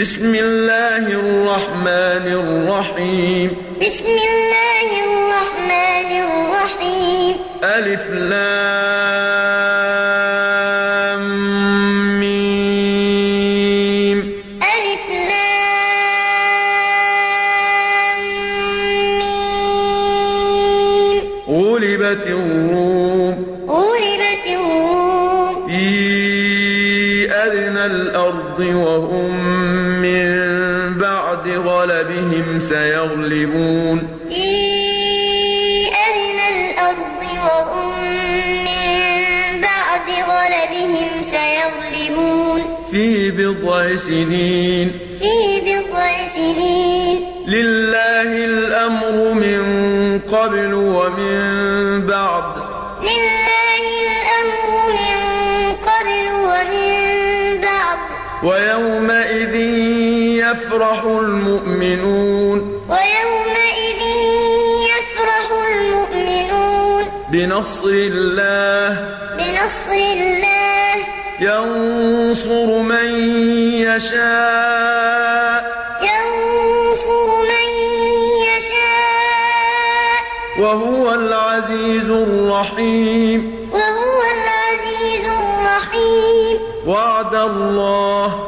بسم الله الرحمن الرحيم. بسم الله الرحمن الرحيم. ألف لام. سيغلبون. في أدنى الأرض وهم من بعد غلبهم سيغلبون. في بضع سنين. في بضع سنين. لله الأمر من قبل ومن بعد. لله الأمر من قبل ومن بعد. ويومئذ يفرح المؤمنون. ويومئذ يفرح المؤمنون. بنصر الله. بنصر الله. ينصر من يشاء. ينصر من يشاء. وهو العزيز الرحيم. وهو العزيز الرحيم. وعد الله.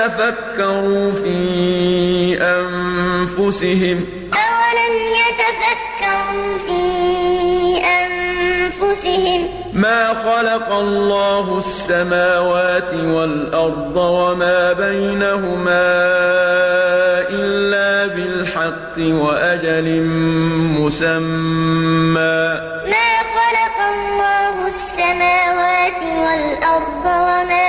يتفكروا في أنفسهم؟ أولم يتفكروا في أنفسهم؟ ما خلق الله السماوات والأرض وما بينهما إلا بالحق وأجل مسمى. ما خلق الله السماوات والأرض وما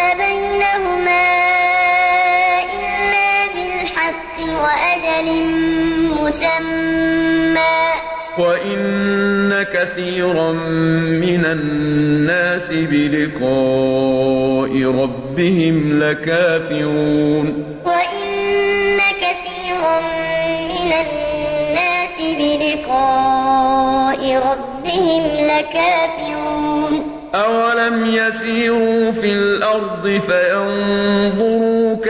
مسمى وإن كثيرا من الناس بلقاء ربهم لكافرون. وإن كثيرا من الناس بلقاء ربهم لكافرون. أولم يسيروا في الأرض فينظروا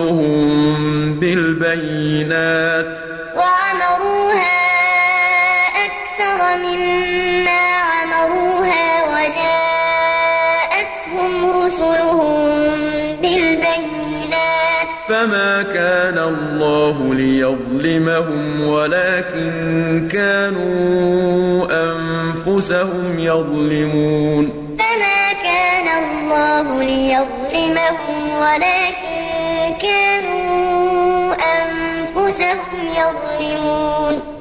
رسلهم بالبينات. وعمروها أكثر مما عمروها وجاءتهم رسلهم بالبينات. فما كان الله ليظلمهم ولكن كانوا أنفسهم يظلمون. فما كان الله ليظلمهم ولكن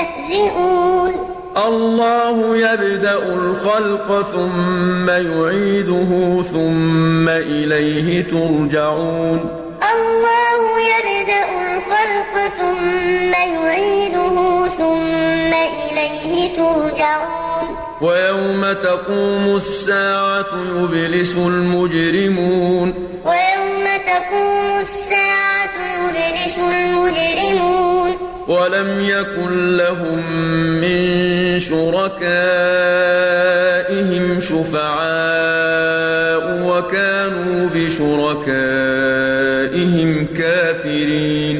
يستهزئون. الله يبدأ الخلق ثم يعيده ثم إليه ترجعون. الله يبدأ الخلق ثم يعيده ثم إليه ترجعون. ويوم تقوم الساعة يبلس المجرمون. ويوم تقوم الساعة يبلس المجرمون. ولم يكن لهم من شركائهم شفعاء وكانوا بشركائهم كافرين.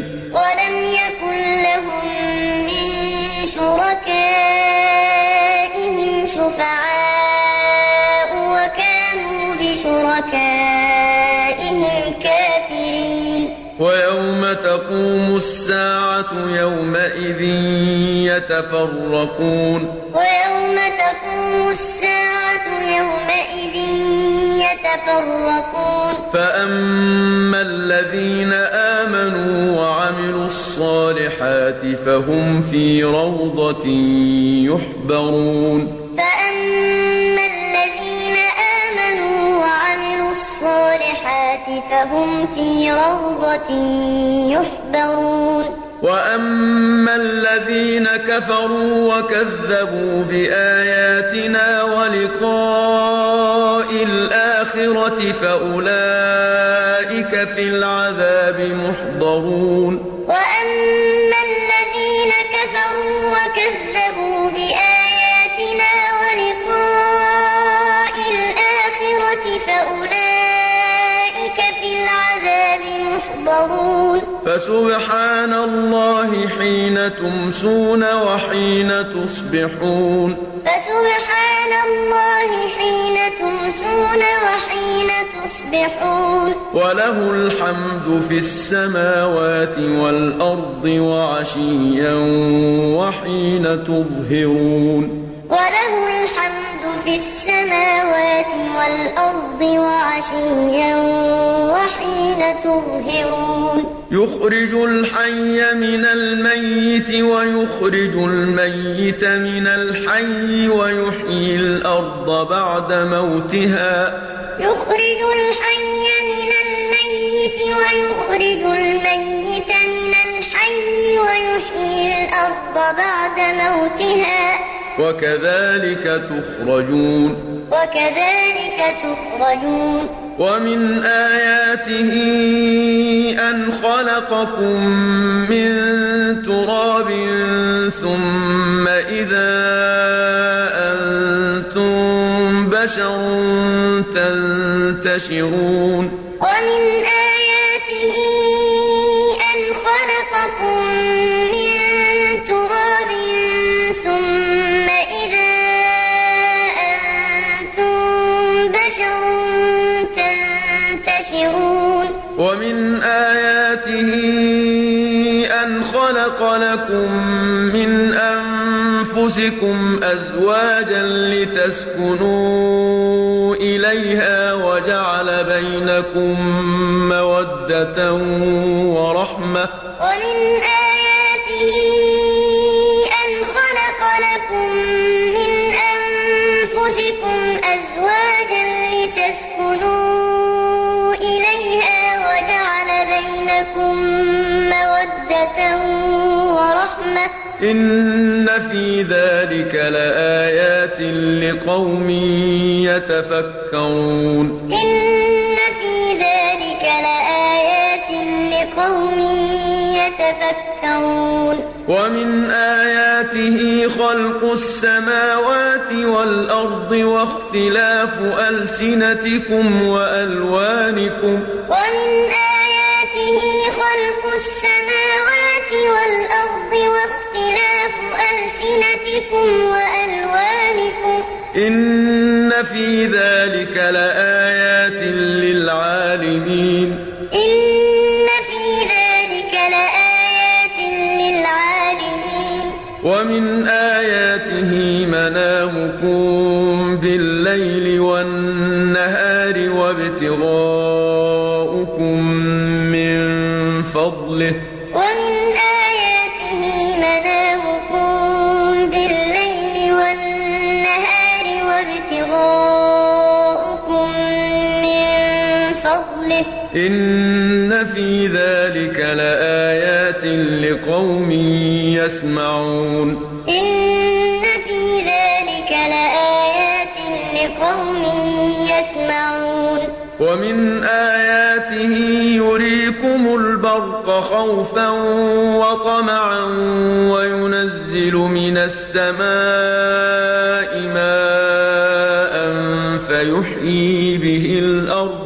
تقوم الساعة يومئذ يتفرقون. ويوم تقوم الساعة يومئذ يتفرقون. فأما الذين آمنوا وعملوا الصالحات فهم في روضة يحبرون. فهم في روضة يحبرون وأما الذين كفروا وكذبوا بآياتنا ولقاء الآخرة فأولئك في العذاب محضرون وأما الذين كفروا وكذبوا محضرون فسبحان الله حين تمسون وحين تصبحون. فسبحان الله حين تمسون وحين تصبحون. وله الحمد في السماوات والأرض وعشيا وحين تظهرون. وله الحمد في السماوات والأرض وعشيا وحين تظهرون. يخرج الحي من الميت ويخرج الميت من الحي ويحيي الأرض بعد موتها. يخرج الحي من الميت ويخرج الميت من الحي ويحيي الأرض بعد موتها. وكذلك تخرجون. وكذلك تخرجون ومن آياته أن خلقكم من تراب ثم إذا أنتم بشر تنتشرون. أنفسكم أزواجا لتسكنوا إليها وجعل بينكم مودة ورحمة. ومن آياته أن خلق لكم من أنفسكم أزواجا لتسكنوا إليها وجعل بينكم مودة ورحمة. إن في ذلك لآيات لقوم يتفكرون إن في ذلك لآيات لقوم يتفكرون ومن آياته خلق السماوات والأرض واختلاف ألسنتكم وألوانكم ومن ألسنتكم وألوانكم. إن في ذلك لآيات للعالمين. إن في ذلك لآيات للعالمين. ومن آياته منامكم بالليل والنهار وابتغاؤكم من فضله. إن في ذلك لآيات لقوم يسمعون إن في ذلك لآيات لقوم يسمعون ومن آياته يريكم البرق خوفا وطمعا وينزل من السماء ماء فيحيي به الأرض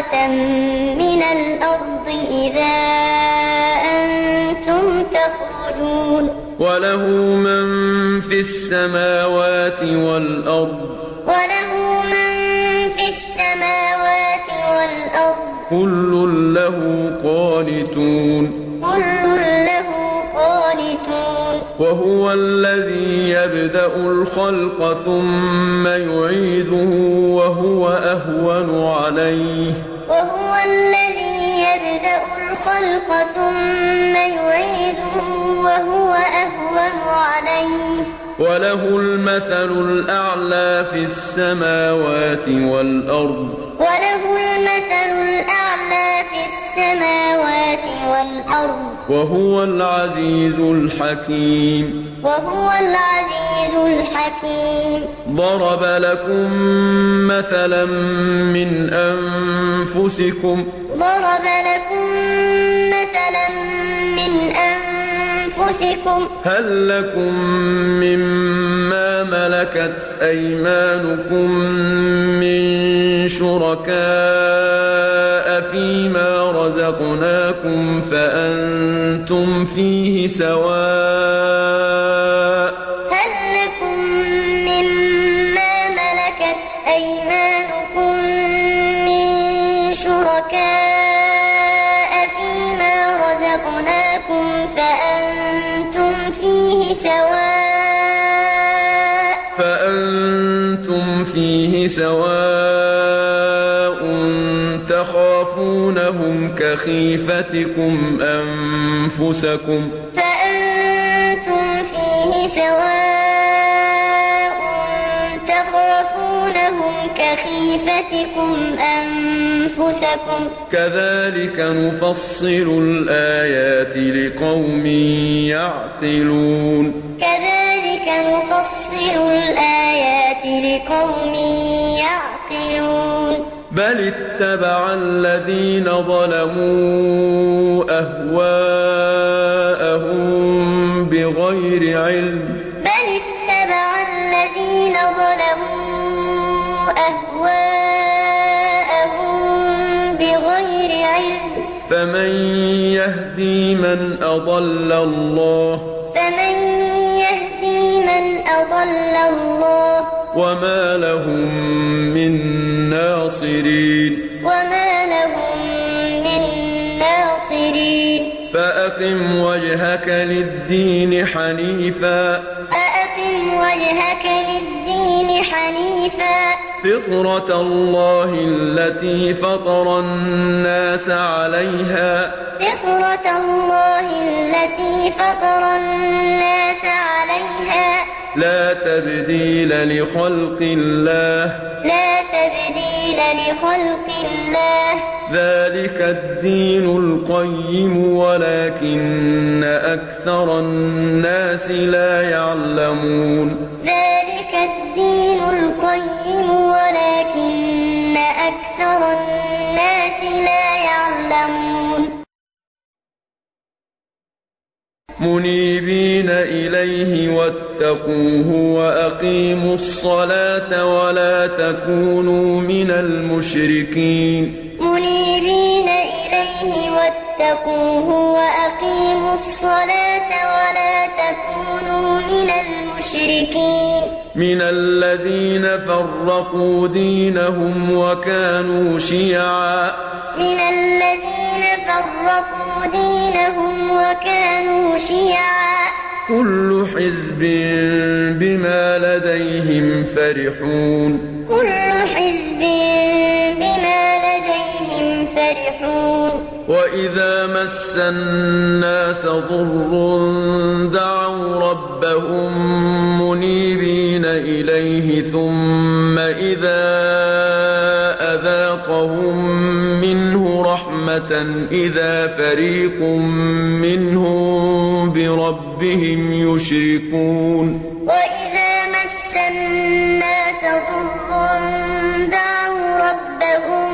دعوة من الأرض إذا أنتم تخرجون وله من في السماوات والأرض وله من في السماوات والأرض كل له قانتون كل وهو الذي يبدأ الخلق ثم يعيده وهو أهون عليه. وهو الذي يبدأ الخلق ثم يعيده وهو أهون عليه. وله المثل الأعلى في السماوات والأرض. وله المثل الأعلى في السماوات والأرض. وهو العزيز الحكيم. وهو العزيز الحكيم. ضرب لكم مثلا من أنفسكم. ضرب لكم مثلا من أنفسكم. هل لكم مما ملكت أيمانكم من شركاء فيما رزقناكم فأنتم فيه سواء هل لكم مما ملكت أيمانكم من شركاء فيما رزقناكم فأنتم فيه سواء فأنتم فيه سواء كخيفتكم أنفسكم فأنتم فيه سواء تخافونهم كخيفتكم أنفسكم. كذلك نفصل الآيات لقوم يعقلون. كذلك نفصل الآيات لقوم يعقلون. بل اتبع الذين ظلموا أهواءهم بغير علم بل اتبع الذين ظلموا أهواءهم بغير علم فمن يهدي من أضل الله فمن يهدي من أضل الله وما لهم من ناصرين. وما لهم من ناصرين. فأقم وجهك للدين حنيفا. فأقم وجهك للدين حنيفا. فطرة الله التي فطر الناس عليها. فطرة الله التي فطر الناس عليها. لا تبديل لخلق الله. لا تبديل لخلق الله. ذلك الدين القيم ولكن أكثر الناس لا يعلمون. منيبين إليه واتقوه وأقيموا الصلاة ولا تكونوا من المشركين. منيبين إليه واتقوه وأقيموا الصلاة ولا تكونوا من المشركين. من الذين فرقوا دينهم وكانوا شيعا. من الذين فرقوا دينهم وكانوا شيعا. كل حزب بما لديهم فرحون. كل حزب بما لديهم فرحون. وإذا مس الناس ضر دعوا ربهم منيبين إليه ثم رحمة إذا فريق منهم بربهم يشركون وإذا مس الناس ضر دعوا ربهم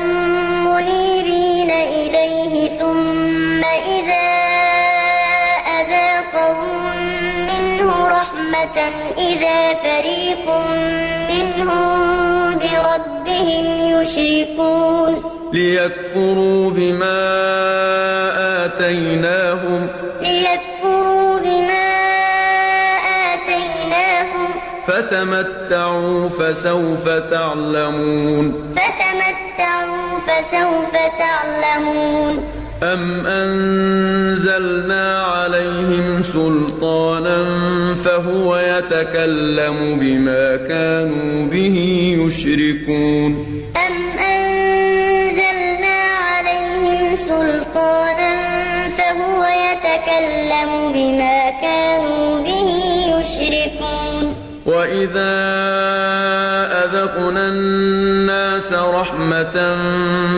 منيبين إليه ثم إذا أذاقهم منه رحمة إذا فريق ليكفروا بما آتيناهم. ليكفروا بما آتيناهم. فتمتعوا فسوف تعلمون. فتمتعوا فسوف تعلمون. أم أنزلنا عليهم سلطانا فهو يتكلم بما كانوا به يشركون. وإذا أذقنا الناس رحمة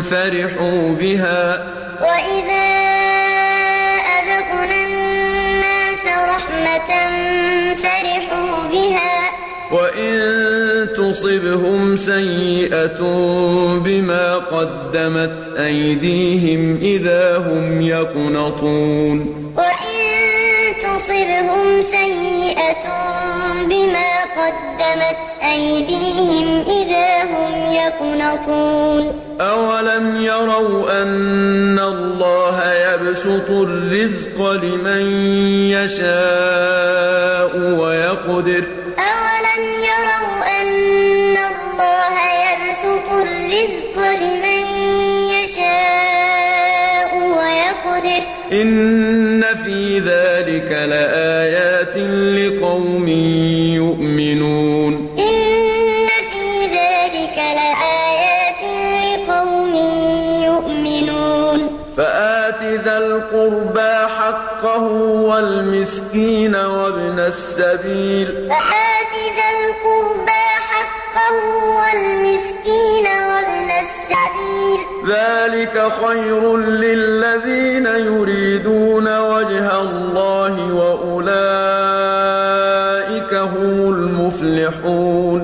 فرحوا بها وإذا أذقنا الناس رحمة فرحوا بها وإن تصبهم سيئة بما قدمت أيديهم إذا هم يقنطون وإن تصبهم قدمت أيديهم إذا هم يقنطون. أولم يروا أن الله يبسط الرزق لمن يشاء ويقدر والمسكين وابن السبيل. ذا القربى حقه والمسكين وابن السبيل. ذلك خير للذين يريدون وجه الله وأولئك هم المفلحون.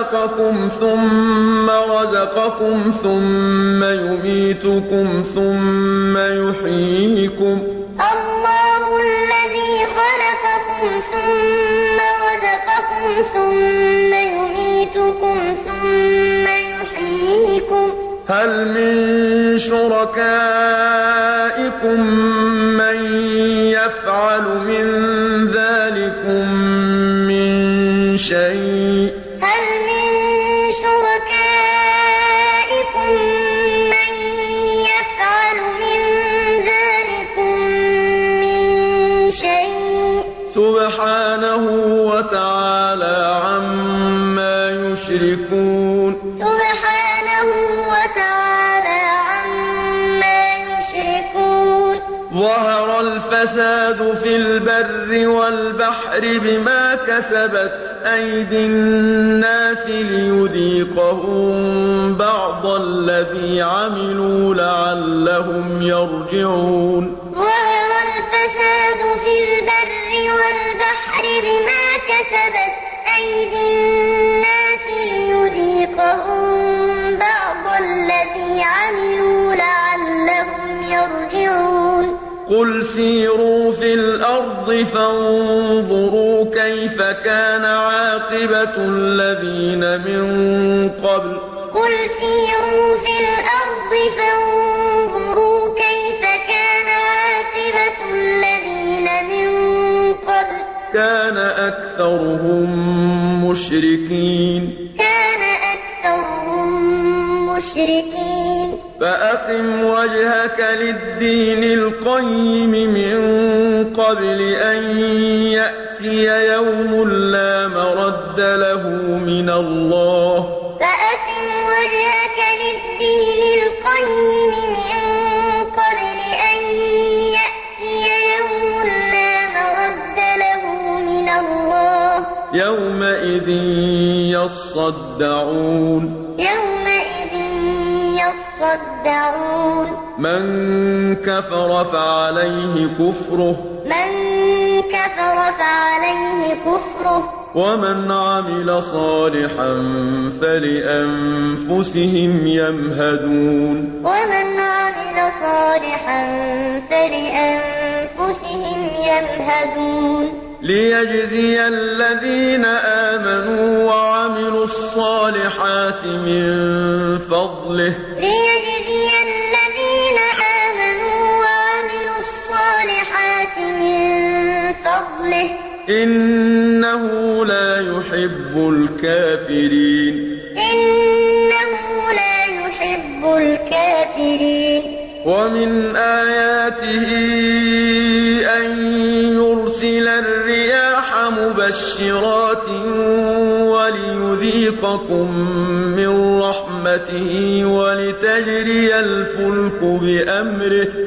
خلقكم ثم رزقكم ثم يميتكم ثم يحييكم. الله الذي خلقكم ثم رزقكم ثم يميتكم ثم يحييكم. هل من شركائكم من يفعل من ذلكم من شيء؟ ظهر الفساد في البر والبحر بما كسبت أيدي الناس ليذيقهم بعض الذي عملوا لعلهم يرجعون. ظهر الفساد في البر والبحر بما كسبت أيدي الناس ليذيقهم بعض الذي عملوا قل سيروا في الأرض فانظروا كيف كان عاقبة الذين من قبل قل سيروا في الأرض فانظروا كيف كان عاقبة الذين من قبل كان أكثرهم مشركين. كان أكثرهم مشركين. فأقم وجهك للدين القيم من قبل أن يأتي يوم لا مرد له من الله. فأقم وجهك للدين القيم من قبل أن يأتي يوم لا مرد له من الله. يومئذ يصدعون. يصدعون من كفر فعليه كفره من كفر فعليه كفره ومن عمل صالحا فلأنفسهم يمهدون ومن عمل صالحا فلأنفسهم يمهدون ليجزي الذين آمنوا وعملوا الصالحات من فضله ليجزي فضله. إنه لا يحب الكافرين. إنه لا يحب الكافرين. ومن آياته أن يرسل الرياح مبشرات وليذيقكم من رحمته ولتجري الفلك بأمره.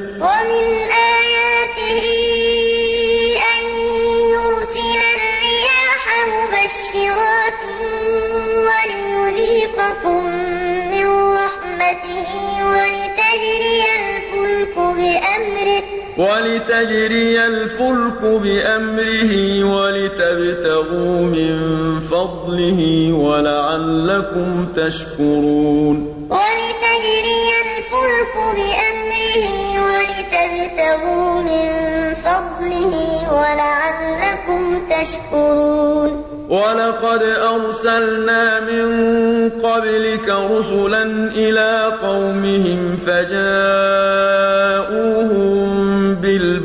ولتجري الفلك بأمره ولتبتغوا من فضله ولعلكم تشكرون. ولتجري الفلك بأمره ولتبتغوا من فضله ولعلكم تشكرون. ولقد أرسلنا من قبلك رسلا إلى قومهم فجاءوهم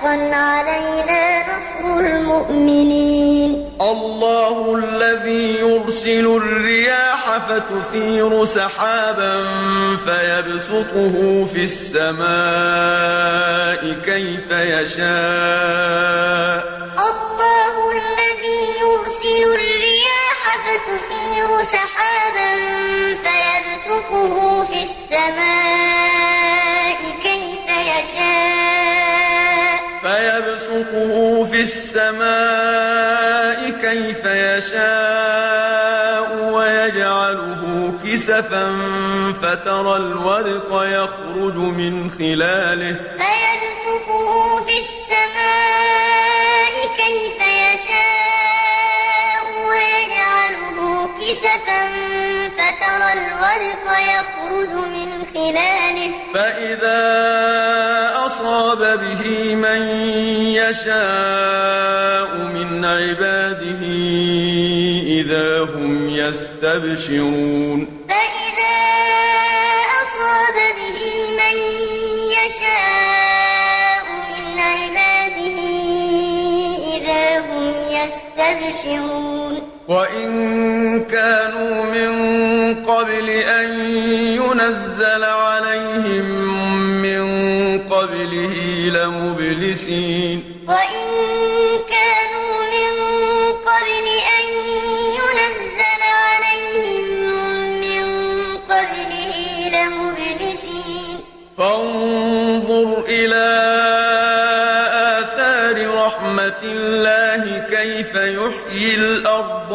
حقا علينا نصر المؤمنين. الله الذي يرسل الرياح فتثير سحابا فيبسطه في السماء كيف يشاء. كيف يشاء ويجعله كسفا فترى الودق يخرج من خلاله. فيبسطه في السماء كيف يشاء ويجعله كسفا فترى الودق يخرج من خلاله. فإذا أصاب به من يشاء من عباده إذا هم يستبشرون فإذا أصاب به من يشاء من عباده إذا هم يستبشرون وإن كانوا من قبل أن ينزل عليهم من قبله لمبلسين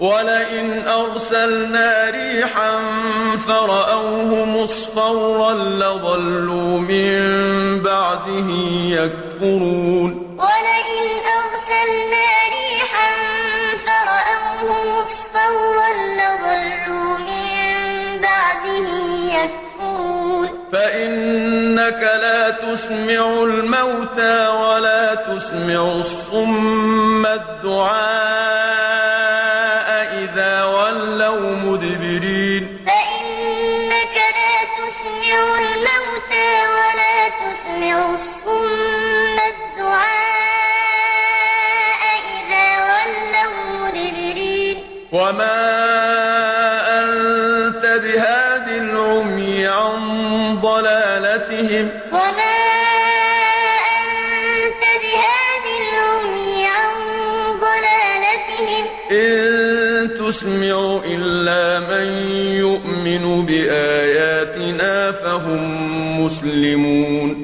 ولئن أرسلنا ريحا فرأوه مصفرا لظلوا من بعده يكفرون. ولئن أرسلنا ريحا فرأوه مصفرا لظلوا من بعده يكفرون. فإنك لا تسمع الموتى ولا تسمع الصم الدعاء. تسمع إلا من يؤمن بآياتنا فهم مسلمون.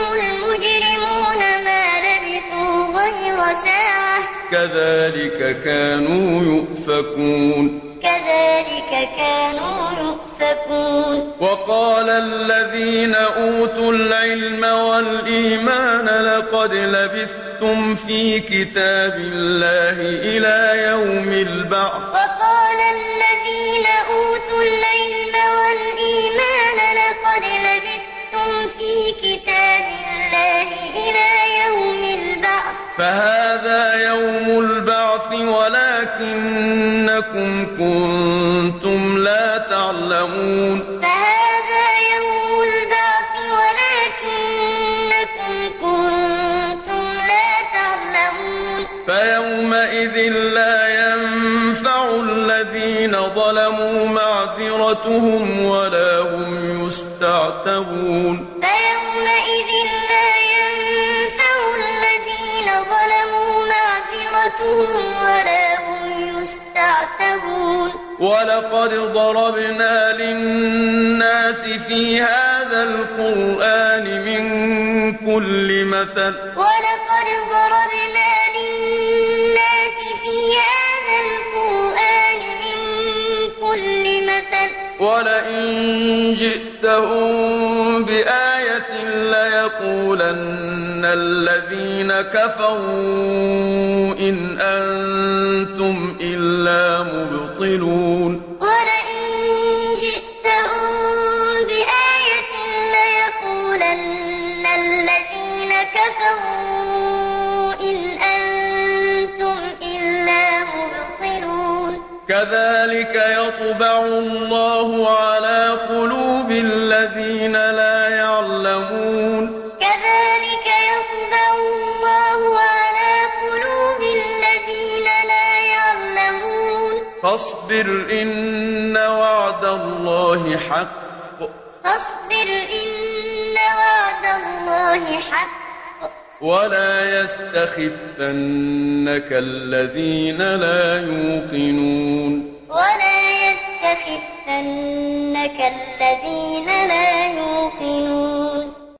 يقسم المجرمون ما لبثوا غير ساعة. كذلك كانوا يؤفكون. كذلك كانوا يؤفكون. وقال الذين أوتوا العلم والإيمان لقد لبثتم في كتاب الله إلى يوم البعث. وقال الذين أوتوا العلم والإيمان لقد لبثتم في كتاب الله إلى يوم البعث. فهذا يوم البعث ولكنكم كنتم لا تعلمون. فهذا يوم البعث ولكنكم كنتم لا تعلمون. فيومئذ لا ينفع الذين ظلموا معذرتهم ولا هم يستعتبون. معذرتهم ولا هم يستعتبون ولقد ضربنا للناس في هذا القرآن من كل مثل. ولقد ضربنا للناس في هذا القرآن من كل مثل. ولئن جئتهم بآية ليقولن الذين كفروا إن أنتم إلا مبطلون فاصبر إن وعد الله حق. فاصبر إن وعد الله حق. ولا يستخفنك الذين لا يوقنون. ولا يستخفنك الذين لا يوقنون.